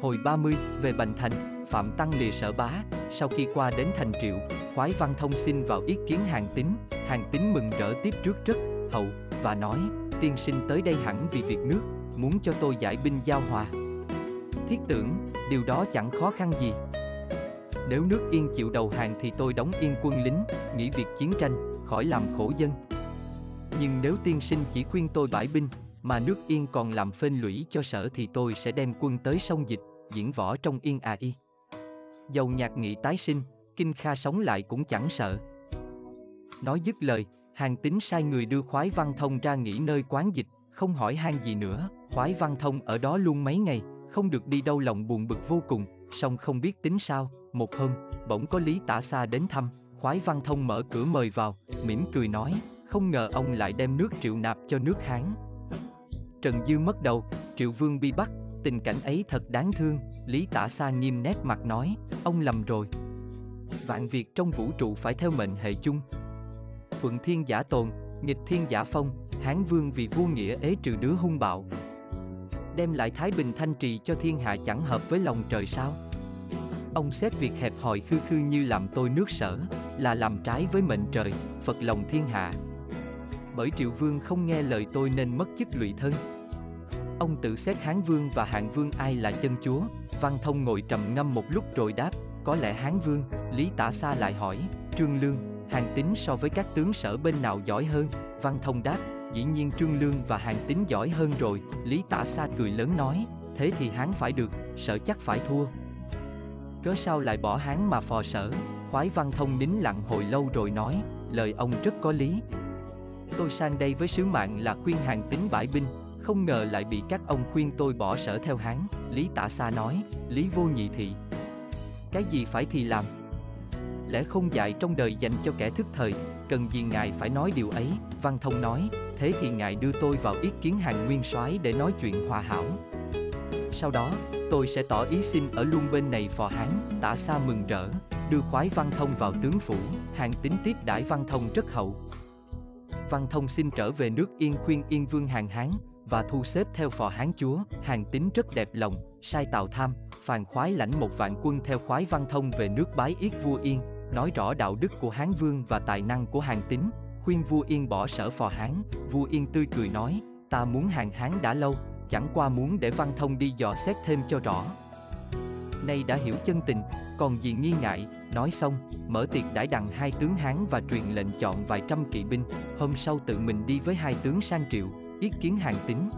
Hồi 30, về Bành Thành, Phạm Tăng lìa sở bá, sau khi qua đến thành triệu, khoái văn thông xin vào ý kiến hàng tín, hàng tín mừng rỡ tiếp trước rất hậu, và nói, tiên sinh tới đây hẳn vì việc nước, muốn cho tôi giải binh giao hòa. Thiết tưởng, điều đó chẳng khó khăn gì. Nếu nước yên chịu đầu hàng thì tôi đóng yên quân lính, nghỉ việc chiến tranh, khỏi làm khổ dân. Nhưng nếu tiên sinh chỉ khuyên tôi bãi binh, mà nước yên còn làm phên lũy cho sở thì tôi sẽ đem quân tới sông dịch, diễn võ trong yên à y. Dầu nhạc nghị tái sinh, kinh kha sống lại cũng chẳng sợ. Nói dứt lời, hàng tính sai người đưa khoái văn thông ra nghỉ nơi quán dịch, không hỏi han gì nữa, khoái văn thông ở đó luôn mấy ngày, không được đi đâu lòng buồn bực vô cùng, song không biết tính sao, một hôm, bỗng có Lý Tả Xa đến thăm, khoái văn thông mở cửa mời vào, mỉm cười nói, không ngờ ông lại đem nước triệu nạp cho nước Hán. Trần Dư mất đầu, triệu vương bị bắt, tình cảnh ấy thật đáng thương, Lý Tả Sa nghiêm nét mặt nói, ông lầm rồi. Vạn việc trong vũ trụ phải theo mệnh hệ chung. Thuận thiên giả tồn, nghịch thiên giả phong, Hán vương vì vua nghĩa ế trừ đứa hung bạo. Đem lại thái bình thanh trì cho thiên hạ chẳng hợp với lòng trời sao? Ông xét việc hẹp hòi khư khư như làm tôi nước sở, là làm trái với mệnh trời, Phật lòng thiên hạ. Bởi triệu vương không nghe lời tôi nên mất chức lụy thân. Ông tự xét Hán Vương và Hạng Vương ai là chân chúa, Văn Thông ngồi trầm ngâm một lúc rồi đáp, có lẽ Hán Vương, Lý Tả Sa lại hỏi, Trương Lương, Hàng Tín so với các tướng sở bên nào giỏi hơn, Văn Thông đáp, dĩ nhiên Trương Lương và Hàng Tín giỏi hơn rồi, Lý Tả Sa cười lớn nói, thế thì Hán phải được, sở chắc phải thua. Cớ sao lại bỏ Hán mà phò sở, khoái Văn Thông nín lặng hồi lâu rồi nói, lời ông rất có lý. Tôi sang đây với sứ mạng là khuyên Hàng Tín bãi binh, không ngờ lại bị các ông khuyên tôi bỏ sở theo hắn Lý Tả Sa nói, Lý Vô Nhị Thị. Cái gì phải thì làm. Lẽ không dạy trong đời dành cho kẻ thức thời, cần gì ngài phải nói điều ấy, Văn Thông nói, thế thì ngài đưa tôi vào ý kiến hàng nguyên soái để nói chuyện hòa hảo. Sau đó, tôi sẽ tỏ ý xin ở luôn bên này phò Hán, tả xa mừng rỡ, đưa khoái Văn Thông vào tướng phủ, hàng tính tiếp đãi Văn Thông rất hậu. Văn Thông xin trở về nước Yên khuyên Yên Vương hàng Hán, và thu xếp theo phò Hán chúa, hàng tính rất đẹp lòng, sai Tào Tham, phàn khoái lãnh một vạn quân theo khoái Văn Thông về nước bái yết vua Yên, nói rõ đạo đức của Hán Vương và tài năng của hàng tính, khuyên vua Yên bỏ sở phò Hán, vua Yên tươi cười nói, ta muốn hàng Hán đã lâu, chẳng qua muốn để Văn Thông đi dò xét thêm cho rõ. Nay đã hiểu chân tình, còn gì nghi ngại, nói xong, mở tiệc đãi đằng hai tướng Hán và truyền lệnh chọn vài trăm kỵ binh, hôm sau tự mình đi với hai tướng sang triệu, ý kiến hàng tính.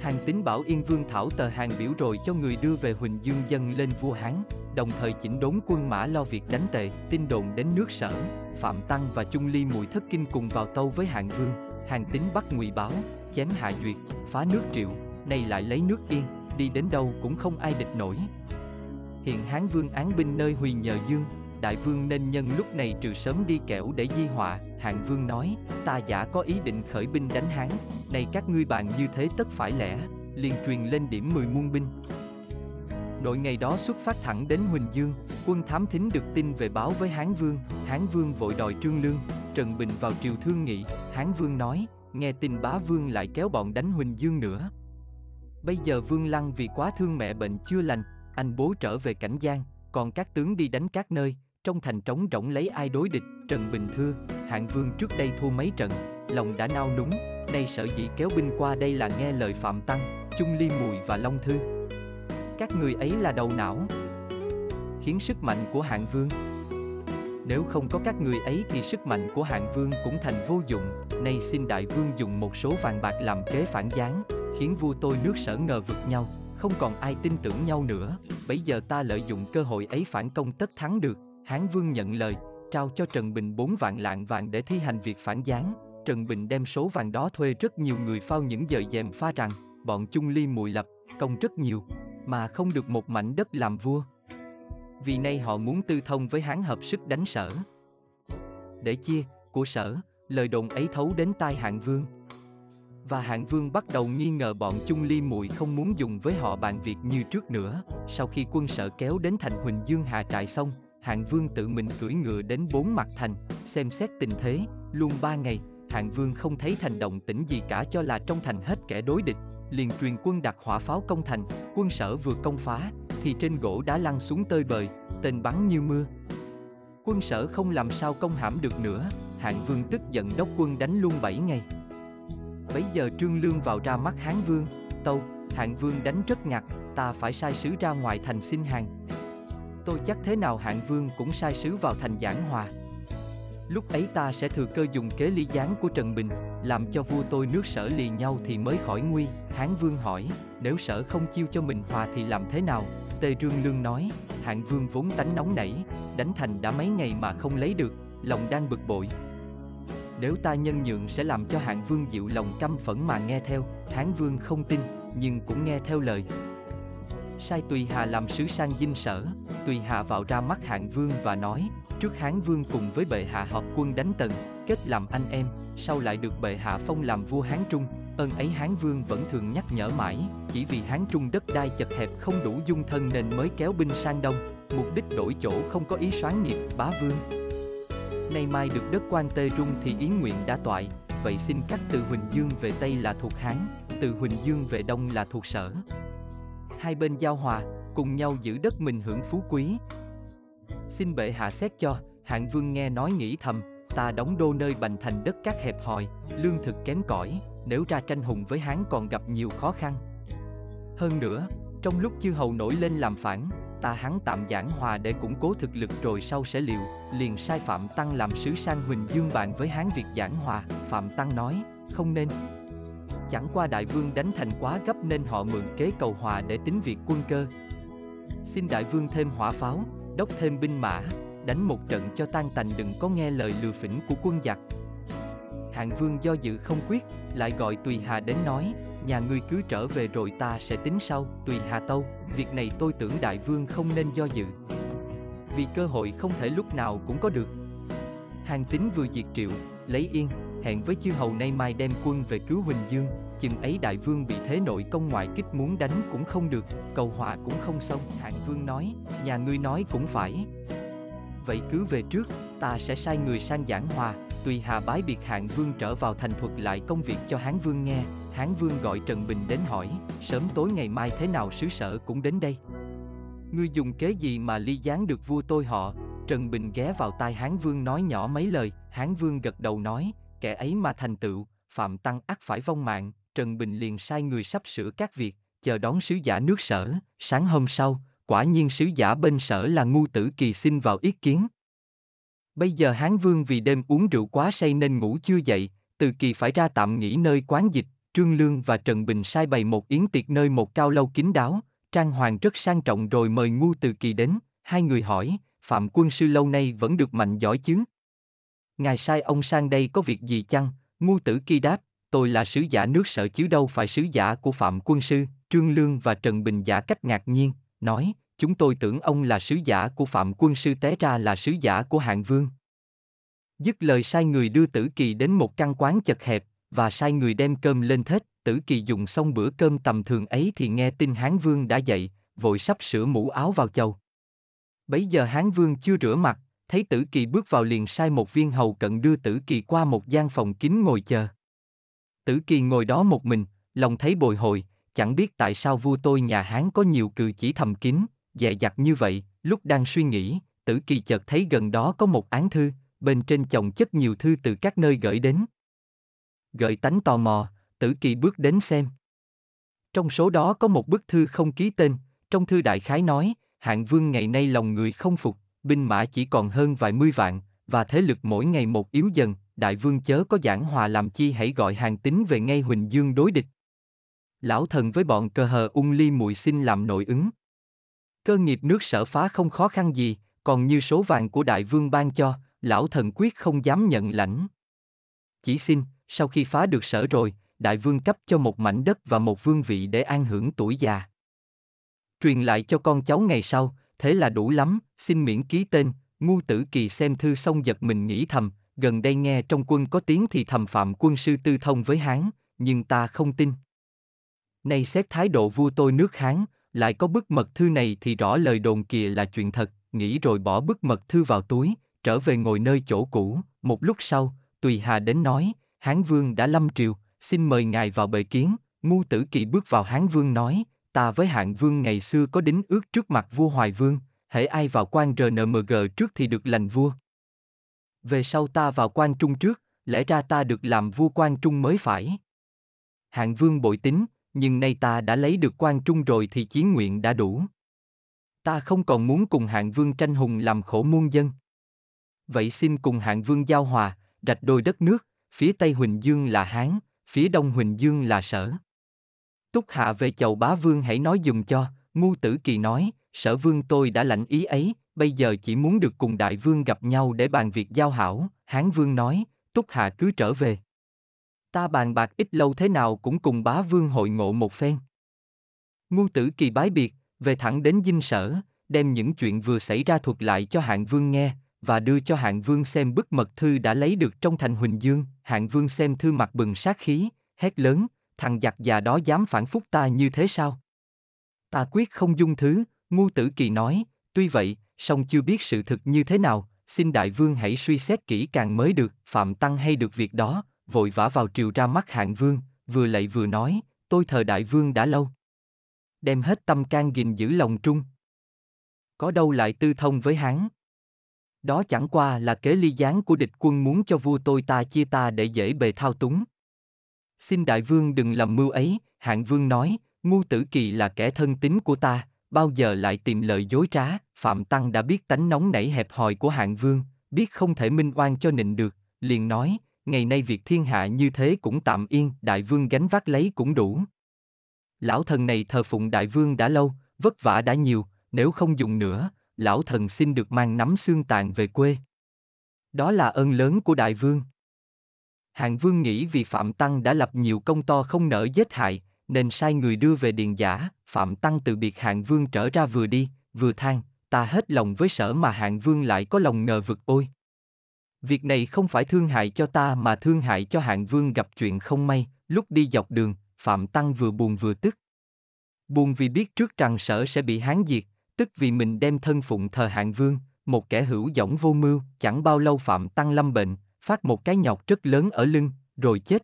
Hàng tính bảo Yên Vương thảo tờ hàng biểu rồi cho người đưa về Huỳnh Dương dân lên vua Hán, đồng thời chỉnh đốn quân mã lo việc đánh tề, tin đồn đến nước sở, Phạm Tăng và Trung Ly Mùi Thất Kinh cùng vào tâu với Hạng Vương, Hàng tính bắt ngụy báo, chém hạ duyệt, phá nước triệu, nay lại lấy nước yên, đi đến đâu cũng không ai địch nổi. Hiện Hán Vương án binh nơi Huỳnh nhờ Dương, Đại Vương nên nhân lúc này trừ sớm đi kẻo để di họa, Hạng Vương nói, ta giả có ý định khởi binh đánh Hán, nay các ngươi bạn như thế tất phải lẽ, liền truyền lên điểm 10 muôn binh. Đội ngày đó xuất phát thẳng đến Huỳnh Dương, quân thám thính được tin về báo với Hán Vương, Hán Vương vội đòi Trương Lương, Trần Bình vào triều thương nghị, Hán Vương nói, nghe tin bá Vương lại kéo bọn đánh Huỳnh Dương nữa. Bây giờ Vương Lăng vì quá thương mẹ bệnh chưa lành, anh bố trở về cảnh Giang, còn các tướng đi đánh các nơi, trong thành trống rỗng lấy ai đối địch, Trần Bình thưa, hạng vương trước đây thua mấy trận, lòng đã nao núng, nay sợ dĩ kéo binh qua đây là nghe lời Phạm Tăng, Chung Ly Mùi và Long Thư. Các người ấy là đầu não, khiến sức mạnh của hạng vương. Nếu không có các người ấy thì sức mạnh của hạng vương cũng thành vô dụng, nay xin đại vương dùng một số vàng bạc làm kế phản gián, khiến vua tôi nước sở ngờ vực nhau, không còn ai tin tưởng nhau nữa, bây giờ ta lợi dụng cơ hội ấy phản công tất thắng được, Hán Vương nhận lời, trao cho Trần Bình 4 vạn lạng vàng để thi hành việc phản gián. Trần Bình đem số vàng đó thuê rất nhiều người phao những giờ dèm pha rằng, bọn Chung Ly mùi lập, công rất nhiều, mà không được một mảnh đất làm vua. Vì nay họ muốn tư thông với Hán hợp sức đánh sở. Để chia, của sở, lời đồn ấy thấu đến tai hạng vương. Và hạng vương bắt đầu nghi ngờ bọn Chung Ly mùi không muốn dùng với họ bàn việc như trước nữa. Sau khi quân sở kéo đến thành Huỳnh Dương Hà trại xong, Hạng Vương tự mình cưỡi ngựa đến bốn mặt thành, xem xét tình thế, luôn ba ngày, Hạng Vương không thấy thành động tĩnh gì cả cho là trong thành hết kẻ đối địch, liền truyền quân đặt hỏa pháo công thành, quân sở vừa công phá, thì trên gỗ đá lăn xuống tơi bời, tên bắn như mưa. Quân sở không làm sao công hãm được nữa, Hạng Vương tức giận đốc quân đánh luôn bảy ngày. Bấy giờ Trương Lương vào ra mắt Hán Vương, tâu, Hạng Vương đánh rất ngặt, ta phải sai sứ ra ngoài thành xin hàng. Tôi chắc thế nào Hạng Vương cũng sai sứ vào thành giảng hòa. Lúc ấy ta sẽ thừa cơ dùng kế ly gián của Trần Bình, làm cho vua tôi nước sở lì nhau thì mới khỏi nguy. Hán Vương hỏi, nếu sở không chiêu cho mình hòa thì làm thế nào? Tề Trương Lương nói, Hạng Vương vốn tánh nóng nảy, đánh thành đã mấy ngày mà không lấy được, lòng đang bực bội. Nếu ta nhân nhượng sẽ làm cho Hạng Vương dịu lòng căm phẫn mà nghe theo, Hán Vương không tin, nhưng cũng nghe theo lời. Sai Tùy Hà làm sứ sang dinh sở, Tùy Hà vào ra mắt Hạng Vương và nói, Trước Hán Vương cùng với bệ hạ họp quân đánh Tần, kết làm anh em, sau lại được bệ hạ phong làm vua Hán Trung, ơn ấy Hán Vương vẫn thường nhắc nhở mãi, chỉ vì Hán Trung đất đai chật hẹp không đủ dung thân nên mới kéo binh sang Đông, mục đích đổi chỗ không có ý soán nghiệp bá vương. Nay mai được đất quan Tê Trung thì ý nguyện đã toại, vậy xin cắt từ Huỳnh Dương về Tây là thuộc Hán, từ Huỳnh Dương về Đông là thuộc Sở. Hai bên giao hòa, cùng nhau giữ đất mình hưởng phú quý, Xin bệ hạ xét cho, hạng vương nghe nói nghĩ thầm, ta đóng đô nơi bành thành đất cát hẹp hòi, lương thực kém cỏi, nếu ra tranh hùng với Hán còn gặp nhiều khó khăn. Hơn nữa, trong lúc chư hầu nổi lên làm phản, ta hắn tạm giảng hòa để củng cố thực lực rồi sau sẽ liệu, liền sai Phạm Tăng làm sứ sang Huỳnh Dương bạn với Hán việc giảng hòa, Phạm Tăng nói, không nên. Chẳng qua đại vương đánh thành quá gấp nên họ mượn kế cầu hòa để tính việc quân cơ. Xin đại vương thêm hỏa pháo, đốc thêm binh mã, đánh một trận cho tan tành đừng có nghe lời lừa phỉnh của quân giặc. Hạng vương do dự không quyết, lại gọi Tùy Hà đến nói, nhà ngươi cứ trở về rồi ta sẽ tính sau, Tùy Hà tâu, việc này tôi tưởng đại vương không nên do dự. Vì cơ hội không thể lúc nào cũng có được. Hàng tín vừa diệt triệu, lấy yên, hẹn với chư hầu nay mai đem quân về cứu Huỳnh Dương, chừng ấy đại vương bị thế nội công ngoại kích muốn đánh cũng không được, cầu hòa cũng không xong. Hạng vương nói, nhà ngươi nói cũng phải. Vậy cứ về trước, ta sẽ sai người sang giảng hòa, tùy hà bái biệt hạng vương trở vào thành thuật lại công việc cho hán vương nghe. Hán vương gọi Trần Bình đến hỏi, sớm tối ngày mai thế nào sứ sở cũng đến đây. Ngươi dùng kế gì mà ly gián được vua tôi họ? Trần Bình ghé vào tai Hán Vương nói nhỏ mấy lời, Hán Vương gật đầu nói, kẻ ấy mà thành tựu, Phạm Tăng ắt phải vong mạng, Trần Bình liền sai người sắp sửa các việc, chờ đón sứ giả nước sở, sáng hôm sau, quả nhiên sứ giả bên sở là ngu tử kỳ xin vào ý kiến. Bây giờ Hán Vương vì đêm uống rượu quá say nên ngủ chưa dậy, từ kỳ phải ra tạm nghỉ nơi quán dịch, Trương Lương và Trần Bình sai bày một yến tiệc nơi một cao lâu kín đáo, trang hoàng rất sang trọng rồi mời ngu từ kỳ đến, hai người hỏi, Phạm quân sư lâu nay vẫn được mạnh giỏi chứ? Ngài sai ông sang đây có việc gì chăng? Ngu tử kỳ đáp, tôi là sứ giả nước sở chứ đâu phải sứ giả của Phạm quân sư, Trương Lương và Trần Bình giả cách ngạc nhiên, nói, chúng tôi tưởng ông là sứ giả của Phạm quân sư té ra là sứ giả của hạng vương. Dứt lời sai người đưa tử kỳ đến một căn quán chật hẹp, và sai người đem cơm lên thết, tử kỳ dùng xong bữa cơm tầm thường ấy thì nghe tin Hán Vương đã dậy, vội sắp sửa mũ áo vào chầu. Bấy giờ Hán Vương chưa rửa mặt, thấy Tử Kỳ bước vào liền sai một viên hầu cận đưa Tử Kỳ qua một gian phòng kín ngồi chờ. Tử Kỳ ngồi đó một mình, lòng thấy bồi hồi, chẳng biết tại sao vua tôi nhà Hán có nhiều cử chỉ thầm kín, dè dặt như vậy, lúc đang suy nghĩ, Tử Kỳ chợt thấy gần đó có một án thư, bên trên chồng chất nhiều thư từ các nơi gửi đến. Gợi tánh tò mò, Tử Kỳ bước đến xem. Trong số đó có một bức thư không ký tên, trong thư đại khái nói, hạng vương ngày nay lòng người không phục, binh mã chỉ còn hơn vài mươi vạn, và thế lực mỗi ngày một yếu dần, đại vương chớ có giảng hòa làm chi hãy gọi hàng tín về ngay Huỳnh Dương đối địch. Lão thần với bọn cơ hờ ung ly muội xin làm nội ứng. Cơ nghiệp nước sở phá không khó khăn gì, còn như số vàng của đại vương ban cho, lão thần quyết không dám nhận lãnh. Chỉ xin, sau khi phá được sở rồi, đại vương cấp cho một mảnh đất và một vương vị để an hưởng tuổi già. Truyền lại cho con cháu ngày sau, thế là đủ lắm, xin miễn ký tên, ngu tử kỳ xem thư xong giật mình nghĩ thầm, gần đây nghe trong quân có tiếng thì thầm phạm quân sư tư thông với Hán, nhưng ta không tin. Nay xét thái độ vua tôi nước Hán, lại có bức mật thư này thì rõ lời đồn kìa là chuyện thật, nghĩ rồi bỏ bức mật thư vào túi, trở về ngồi nơi chỗ cũ, một lúc sau, Tùy Hà đến nói, Hán Vương đã lâm triều, xin mời ngài vào bệ kiến, ngu tử kỳ bước vào Hán Vương nói, ta với hạng vương ngày xưa có đính ước trước mặt vua Hoài Vương, hễ ai vào quan RNMG trước thì được lành vua. Về sau ta vào quan trung trước, lẽ ra ta được làm vua quan trung mới phải. Hạng vương bội tính, nhưng nay ta đã lấy được quan trung rồi thì chiến nguyện đã đủ. Ta không còn muốn cùng hạng vương tranh hùng làm khổ muôn dân. Vậy xin cùng hạng vương giao hòa, rạch đôi đất nước, phía Tây Huỳnh Dương là Hán, phía Đông Huỳnh Dương là Sở. Túc hạ về chầu bá vương hãy nói dùm cho, ngu tử kỳ nói, sở vương tôi đã lãnh ý ấy, bây giờ chỉ muốn được cùng đại vương gặp nhau để bàn việc giao hảo, hán vương nói, túc hạ cứ trở về. Ta bàn bạc ít lâu thế nào cũng cùng bá vương hội ngộ một phen. Ngu tử kỳ bái biệt, về thẳng đến dinh sở, đem những chuyện vừa xảy ra thuật lại cho hạng vương nghe, và đưa cho hạng vương xem bức mật thư đã lấy được trong thành Huỳnh Dương, hạng vương xem thư mặt bừng sát khí, hét lớn, thằng giặc già đó dám phản phúc ta như thế sao? Ta quyết không dung thứ, ngu tử kỳ nói, tuy vậy, song chưa biết sự thực như thế nào, xin đại vương hãy suy xét kỹ càng mới được, phạm tăng hay được việc đó, vội vã vào triều ra mắt hạng vương, vừa lạy vừa nói, tôi thờ đại vương đã lâu. Đem hết tâm can gìn giữ lòng trung. Có đâu lại tư thông với hắn. Đó chẳng qua là kế ly gián của địch quân muốn cho vua tôi ta chia ta để dễ bề thao túng. Xin đại vương đừng làm mưu ấy, hạng vương nói, ngu tử kỳ là kẻ thân tín của ta, bao giờ lại tìm lợi dối trá, Phạm Tăng đã biết tánh nóng nảy hẹp hòi của hạng vương, biết không thể minh oan cho nịnh được, liền nói, ngày nay việc thiên hạ như thế cũng tạm yên, đại vương gánh vác lấy cũng đủ. Lão thần này thờ phụng đại vương đã lâu, vất vả đã nhiều, nếu không dùng nữa, lão thần xin được mang nắm xương tàn về quê. Đó là ơn lớn của đại vương. Hạng vương nghĩ vì Phạm Tăng đã lập nhiều công to không nỡ giết hại, nên sai người đưa về điền giả, Phạm Tăng từ biệt hạng vương trở ra vừa đi, vừa than, ta hết lòng với sở mà hạng vương lại có lòng ngờ vực ôi. Việc này không phải thương hại cho ta mà thương hại cho hạng vương gặp chuyện không may, lúc đi dọc đường, Phạm Tăng vừa buồn vừa tức. Buồn vì biết trước rằng sở sẽ bị hán diệt, tức vì mình đem thân phụng thờ hạng vương, một kẻ hữu dõng vô mưu, chẳng bao lâu Phạm Tăng lâm bệnh, phát một cái nhọc rất lớn ở lưng, rồi chết.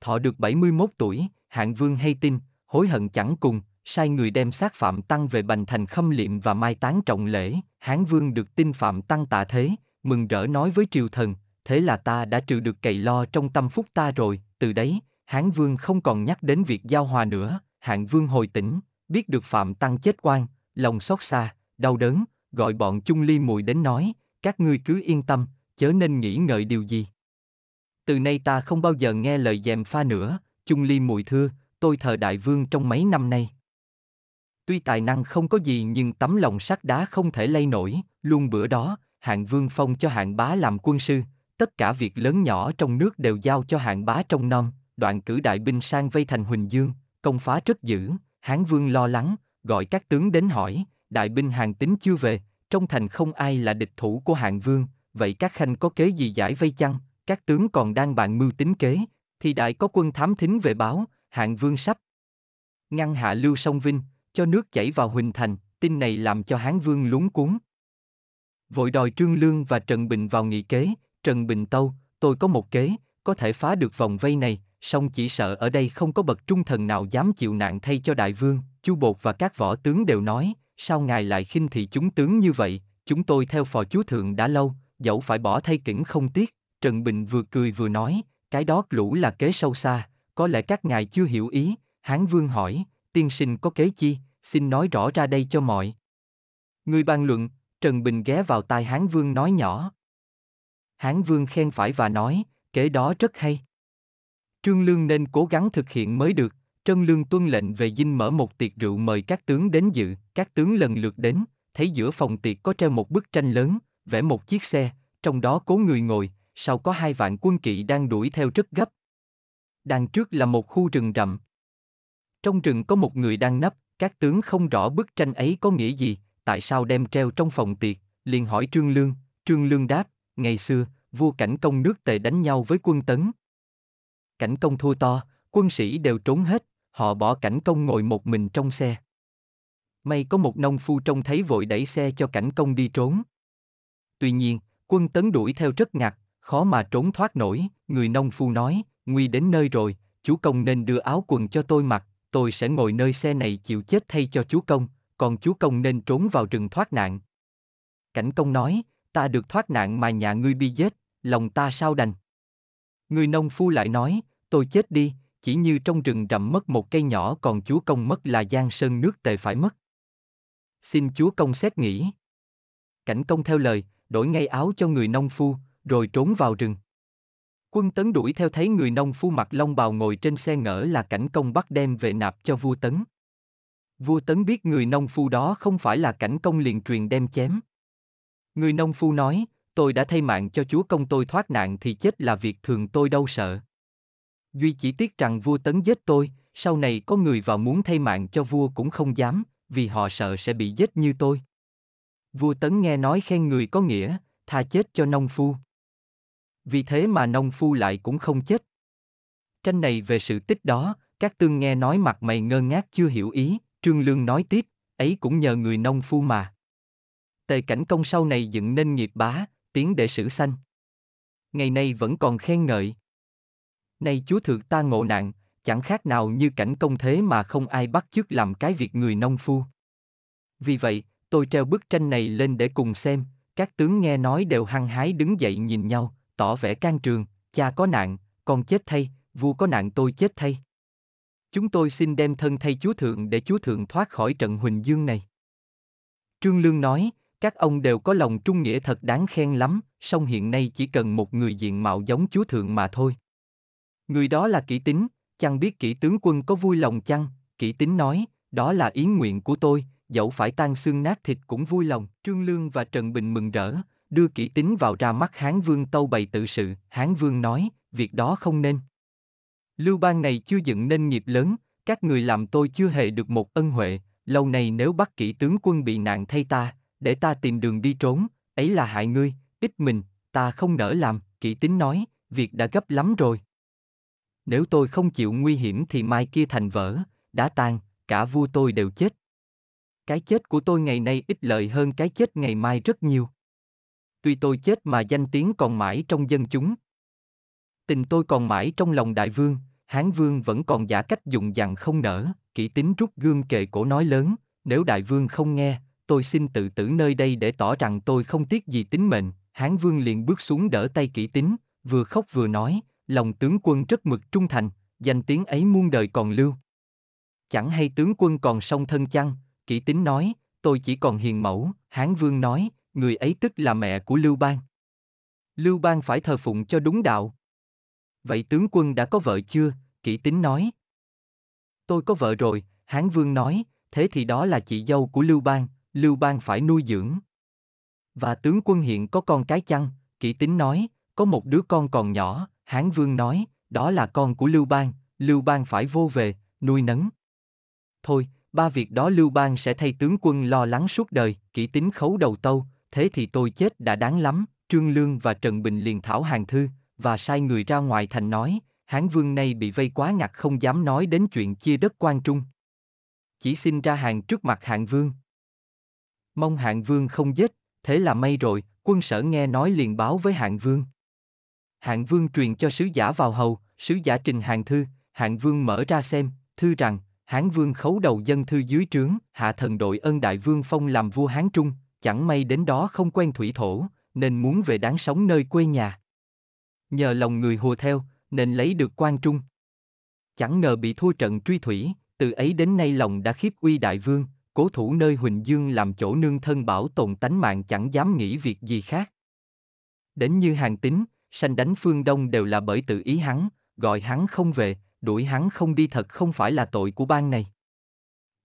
Thọ được 71 tuổi, hạng vương hay tin, hối hận chẳng cùng, sai người đem xác Phạm Tăng về Bành Thành khâm liệm và mai táng trọng lễ, Hán Vương được tin Phạm Tăng tạ thế, mừng rỡ nói với triều thần, thế là ta đã trừ được cày lo trong tâm phúc ta rồi, từ đấy, Hán Vương không còn nhắc đến việc giao hòa nữa, Hạng Vương hồi tỉnh, biết được Phạm Tăng chết quan, lòng xót xa, đau đớn, gọi bọn chung ly mùi đến nói, các ngươi cứ yên tâm, chớ nên nghĩ ngợi điều gì. Từ nay ta không bao giờ nghe lời dèm pha nữa, chung ly mùi thưa, tôi thờ đại vương trong mấy năm nay. Tuy tài năng không có gì nhưng tấm lòng sắt đá không thể lay nổi, luôn bữa đó, hạng vương phong cho hạng bá làm quân sư, tất cả việc lớn nhỏ trong nước đều giao cho hạng bá trong non, đoạn cử đại binh sang vây thành Huỳnh Dương, công phá rất dữ, hán vương lo lắng, gọi các tướng đến hỏi, đại binh hàng tính chưa về, trong thành không ai là địch thủ của hạng vương, vậy các khanh có kế gì giải vây chăng, các tướng còn đang bàn mưu tính kế, thì đại có quân thám thính về báo, hạng vương sắp. Ngăn hạ lưu sông Vinh, cho nước chảy vào Huỳnh Thành, tin này làm cho Hán Vương lúng cuốn. Vội đòi Trương Lương và Trần Bình vào nghị kế, Trần Bình tâu, tôi có một kế, có thể phá được vòng vây này, song chỉ sợ ở đây không có bậc trung thần nào dám chịu nạn thay cho đại vương, Chu Bột và các võ tướng đều nói, sao ngài lại khinh thị chúng tướng như vậy, chúng tôi theo phò chúa thượng đã lâu, dẫu phải bỏ thay kỉnh không tiếc, Trần Bình vừa cười vừa nói, cái đó lũ là kế sâu xa, có lẽ các ngài chưa hiểu ý, Hán Vương hỏi, tiên sinh có kế chi, xin nói rõ ra đây cho mọi. Người bàn luận, Trần Bình ghé vào tai Hán Vương nói nhỏ. Hán Vương khen phải và nói, kế đó rất hay. Trương Lương nên cố gắng thực hiện mới được, Trân Lương tuân lệnh về dinh mở một tiệc rượu mời các tướng đến dự, các tướng lần lượt đến, thấy giữa phòng tiệc có treo một bức tranh lớn, vẽ một chiếc xe, trong đó cố người ngồi, sau có hai vạn quân kỵ đang đuổi theo rất gấp. Đằng trước là một khu rừng rậm, trong rừng có một người đang nấp, các tướng không rõ bức tranh ấy có nghĩa gì, tại sao đem treo trong phòng tiệc, liền hỏi Trương Lương, Trương Lương đáp, ngày xưa, vua cảnh công nước tề đánh nhau với quân tấn. Cảnh công thua to, quân sĩ đều trốn hết, họ bỏ cảnh công ngồi một mình trong xe. May có một nông phu trông thấy vội đẩy xe cho cảnh công đi trốn. Tuy nhiên, quân tấn đuổi theo rất ngặt, khó mà trốn thoát nổi, người nông phu nói, nguy đến nơi rồi, chú công nên đưa áo quần cho tôi mặc, tôi sẽ ngồi nơi xe này chịu chết thay cho chú công, còn chú công nên trốn vào rừng thoát nạn. Cảnh công nói, ta được thoát nạn mà nhà ngươi bị chết, lòng ta sao đành. Người nông phu lại nói, tôi chết đi, chỉ như trong rừng rậm mất một cây nhỏ còn chúa công mất là giang sơn nước tề phải mất. Xin chúa công xét nghĩ. Cảnh công theo lời, đổi ngay áo cho người nông phu, rồi trốn vào rừng. Quân tấn đuổi theo thấy người nông phu mặt long bào ngồi trên xe ngỡ là cảnh công bắt đem về nạp cho vua tấn. Vua tấn biết người nông phu đó không phải là cảnh công liền truyền đem chém. Người nông phu nói, tôi đã thay mạng cho chúa công tôi thoát nạn thì chết là việc thường tôi đâu sợ. Duy chỉ tiếc rằng vua tấn giết tôi, sau này có người vào muốn thay mạng cho vua cũng không dám, vì họ sợ sẽ bị giết như tôi. Vua tấn nghe nói khen người có nghĩa, tha chết cho nông phu. Vì thế mà nông phu lại cũng không chết. Tranh này về sự tích đó, các tương nghe nói mặt mày ngơ ngác chưa hiểu ý, Trương Lương nói tiếp, ấy cũng nhờ người nông phu mà. Tề cảnh công sau này dựng nên nghiệp bá, tiến đệ sử sanh. Ngày nay vẫn còn khen ngợi. Nay chúa thượng ta ngộ nạn, chẳng khác nào như cảnh công thế mà không ai bắt chước làm cái việc người nông phu. Vì vậy, tôi treo bức tranh này lên để cùng xem, các tướng nghe nói đều hăng hái đứng dậy nhìn nhau, tỏ vẻ can trường, cha có nạn, con chết thay, vua có nạn tôi chết thay. Chúng tôi xin đem thân thay chúa thượng để chúa thượng thoát khỏi trận huỳnh dương này. Trương Lương nói, các ông đều có lòng trung nghĩa thật đáng khen lắm, song hiện nay chỉ cần một người diện mạo giống chúa thượng mà thôi. Người đó là kỹ tính, chăng biết kỹ tướng quân có vui lòng chăng, kỹ tính nói, đó là ý nguyện của tôi, dẫu phải tan xương nát thịt cũng vui lòng. Trương Lương và Trần Bình mừng rỡ, đưa kỹ tính vào ra mắt Hán Vương tâu bày tự sự, Hán Vương nói, việc đó không nên. Lưu bang này chưa dựng nên nghiệp lớn, các người làm tôi chưa hề được một ân huệ, lâu này nếu bắt kỹ tướng quân bị nạn thay ta, để ta tìm đường đi trốn, ấy là hại ngươi, ít mình, ta không nỡ làm, kỹ tính nói, việc đã gấp lắm rồi. Nếu tôi không chịu nguy hiểm thì mai kia thành vỡ, đã tan, cả vua tôi đều chết. Cái chết của tôi ngày nay ít lợi hơn cái chết ngày mai rất nhiều. Tuy tôi chết mà danh tiếng còn mãi trong dân chúng. Tình tôi còn mãi trong lòng đại vương, Hán vương vẫn còn giả cách dùng dằn không nở, kỹ tính rút gương kề cổ nói lớn, nếu đại vương không nghe, tôi xin tự tử nơi đây để tỏ rằng tôi không tiếc gì tính mệnh, Hán vương liền bước xuống đỡ tay kỹ tính, vừa khóc vừa nói, lòng tướng quân rất mực trung thành, danh tiếng ấy muôn đời còn lưu. Chẳng hay tướng quân còn song thân chăng, kỹ tính nói, tôi chỉ còn hiền mẫu, Hán vương nói, người ấy tức là mẹ của Lưu Bang. Lưu Bang phải thờ phụng cho đúng đạo. Vậy tướng quân đã có vợ chưa? Kỷ tính nói. Tôi có vợ rồi, Hán Vương nói, thế thì đó là chị dâu của Lưu Bang, Lưu Bang phải nuôi dưỡng. Và tướng quân hiện có con cái chăng? Kỷ tính nói, có một đứa con còn nhỏ, Hán Vương nói, đó là con của Lưu Bang, Lưu Bang phải vô về, nuôi nấng. Thôi, ba việc đó Lưu Bang sẽ thay tướng quân lo lắng suốt đời, kỹ tính khấu đầu tâu, thế thì tôi chết đã đáng lắm, Trương Lương và Trần Bình liền thảo hàng thư, và sai người ra ngoài thành nói, Hán Vương nay bị vây quá ngặt không dám nói đến chuyện chia đất quan trung. Chỉ xin ra hàng trước mặt hạng vương. Mong hạng vương không giết, thế là may rồi, quân sở nghe nói liền báo với hạng vương. Hạng vương truyền cho sứ giả vào hầu, sứ giả trình hàng thư, hạng vương mở ra xem, thư rằng, Hán vương khấu đầu dân thư dưới trướng, hạ thần đội ân đại vương phong làm vua Hán Trung, chẳng may đến đó không quen thủy thổ, nên muốn về đáng sống nơi quê nhà. Nhờ lòng người hùa theo, nên lấy được quan trung. Chẳng ngờ bị thua trận truy thủy, từ ấy đến nay lòng đã khiếp uy đại vương, cố thủ nơi Huỳnh Dương làm chỗ nương thân bảo tồn tánh mạng chẳng dám nghĩ việc gì khác. Đến như hàng tính, sanh đánh phương Đông đều là bởi tự ý hắn, gọi hắn không về, đuổi hắn không đi thật không phải là tội của bang này.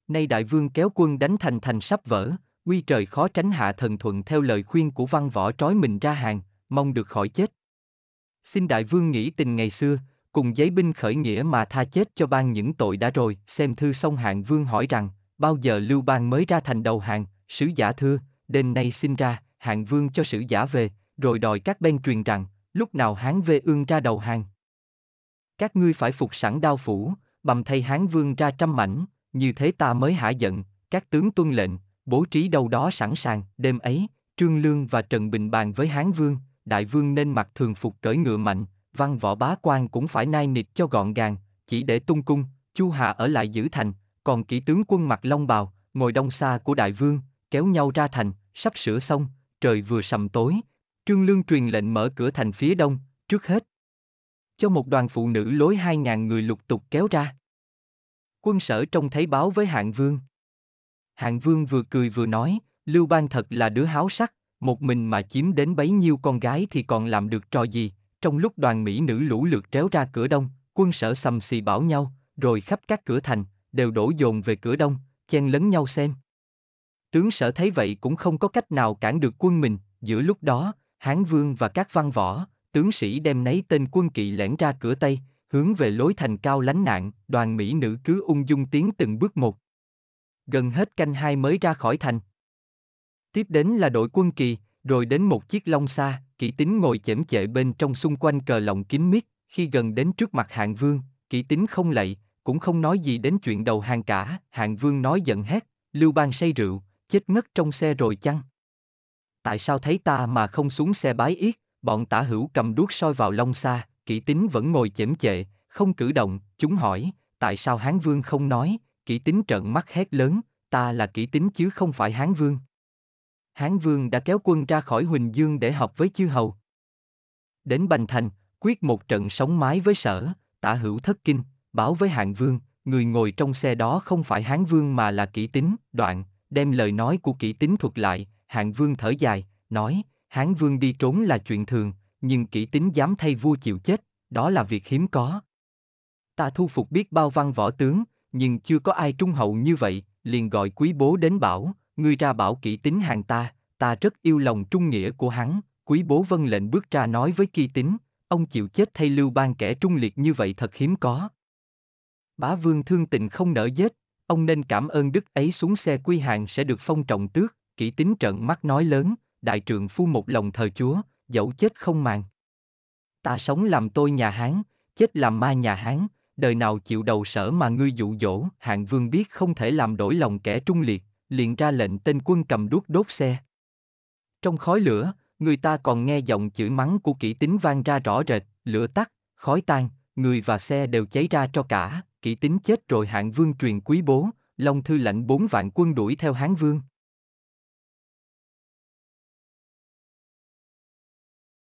Nay đại vương kéo quân đánh thành thành sắp vỡ, quy trời khó tránh hạ thần thuận theo lời khuyên của văn võ trói mình ra hàng, mong được khỏi chết. Xin đại vương nghĩ tình ngày xưa, cùng giấy binh khởi nghĩa mà tha chết cho ban những tội đã rồi, xem thư xong hạng vương hỏi rằng, bao giờ lưu bang mới ra thành đầu hàng, sứ giả thưa, đêm nay xin ra, hạng vương cho sứ giả về, rồi đòi các bên truyền rằng, lúc nào hán vê ương ra đầu hàng. Các ngươi phải phục sẵn đao phủ, bầm thay hán vương ra trăm mảnh, như thế ta mới hạ giận, các tướng tuân lệnh, bố trí đâu đó sẵn sàng, đêm ấy, Trương Lương và Trần Bình bàn với hán vương, đại vương nên mặc thường phục cởi ngựa mạnh, văn võ bá quan cũng phải nai nịt cho gọn gàng, chỉ để tung cung, Chu Hà ở lại giữ thành, còn kỹ tướng quân mặc long bào, ngồi đông xa của đại vương, kéo nhau ra thành, sắp sửa xong, trời vừa sầm tối. Trương Lương truyền lệnh mở cửa thành phía đông, trước hết. Cho một đoàn phụ nữ lối hai ngàn người lục tục kéo ra. Quân sở trông thấy báo với hạng vương. Hạng vương vừa cười vừa nói, Lưu Bang thật là đứa háo sắc, một mình mà chiếm đến bấy nhiêu con gái thì còn làm được trò gì, trong lúc đoàn Mỹ nữ lũ lượt tréo ra cửa đông, quân sở sầm xì bảo nhau, rồi khắp các cửa thành, đều đổ dồn về cửa đông, chen lấn nhau xem. Tướng sở thấy vậy cũng không có cách nào cản được quân mình, giữa lúc đó, Hán Vương và các văn võ, tướng sĩ đem nấy tên quân kỵ lẻn ra cửa Tây, hướng về lối thành cao lánh nạn, đoàn Mỹ nữ cứ ung dung tiến từng bước một. Gần hết canh hai mới ra khỏi thành. Tiếp đến là đội quân kỳ, rồi đến một chiếc long xa, kỵ tính ngồi chễm chệ bên trong xung quanh cờ lòng kín mít, khi gần đến trước mặt hạng vương, kỵ tính không lạy, cũng không nói gì đến chuyện đầu hàng cả, hạng vương nói giận hét, lưu bang say rượu, chết ngất trong xe rồi chăng? Tại sao thấy ta mà không xuống xe bái yết, bọn tả hữu cầm đuốc soi vào long xa, kỵ tính vẫn ngồi chễm chệ, không cử động, chúng hỏi, tại sao Hán Vương không nói, kỵ tính trợn mắt hét lớn, ta là kỵ tính chứ không phải Hán Vương. Hán Vương đã kéo quân ra khỏi Huỳnh Dương để học với chư hầu. Đến Bành Thành, quyết một trận sống mái với sở, tả hữu thất kinh, báo với hạng vương, người ngồi trong xe đó không phải Hán Vương mà là kỷ tính, đoạn, đem lời nói của kỷ tính thuật lại, hạng vương thở dài, nói, Hán Vương đi trốn là chuyện thường, nhưng kỷ tính dám thay vua chịu chết, đó là việc hiếm có. Ta thu phục biết bao văn võ tướng, nhưng chưa có ai trung hậu như vậy, liền gọi quý bố đến bảo, ngươi ra bảo kỹ tính hàng ta, ta rất yêu lòng trung nghĩa của hắn, quý bố vân lệnh bước ra nói với kỳ tính, ông chịu chết thay lưu ban kẻ trung liệt như vậy thật hiếm có. Bá vương thương tình không nỡ giết, ông nên cảm ơn đức ấy xuống xe quy hàng sẽ được phong trọng tước, kỹ tính trợn mắt nói lớn, đại trượng phu một lòng thờ chúa, dẫu chết không màng. Ta sống làm tôi nhà Hán, chết làm ma nhà Hán, đời nào chịu đầu sở mà ngươi dụ dỗ, hạng vương biết không thể làm đổi lòng kẻ trung liệt, liền ra lệnh tên quân cầm đuốc đốt xe. Trong khói lửa, người ta còn nghe giọng chửi mắng của kỹ tính vang ra rõ rệt, lửa tắt, khói tan, người và xe đều cháy ra cho cả, kỹ tính chết rồi hạng vương truyền quý bố, Long Thư lệnh bốn vạn quân đuổi theo Hán Vương.